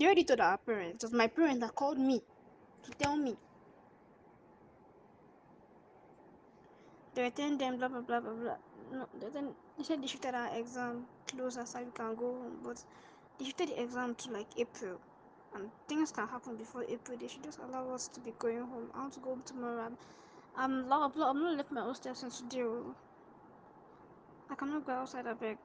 They already told our parents. It was my parents that called me to tell me. They were telling them blah blah blah blah blah. No, then they said they shifted our exam closer so we can go home, but they shifted the exam to like April. And things can happen before April. They should just allow us to be going home. I want to go home tomorrow. I'm, I'm, I'm not left my hostel since today. Oh. I cannot go outside. I beg.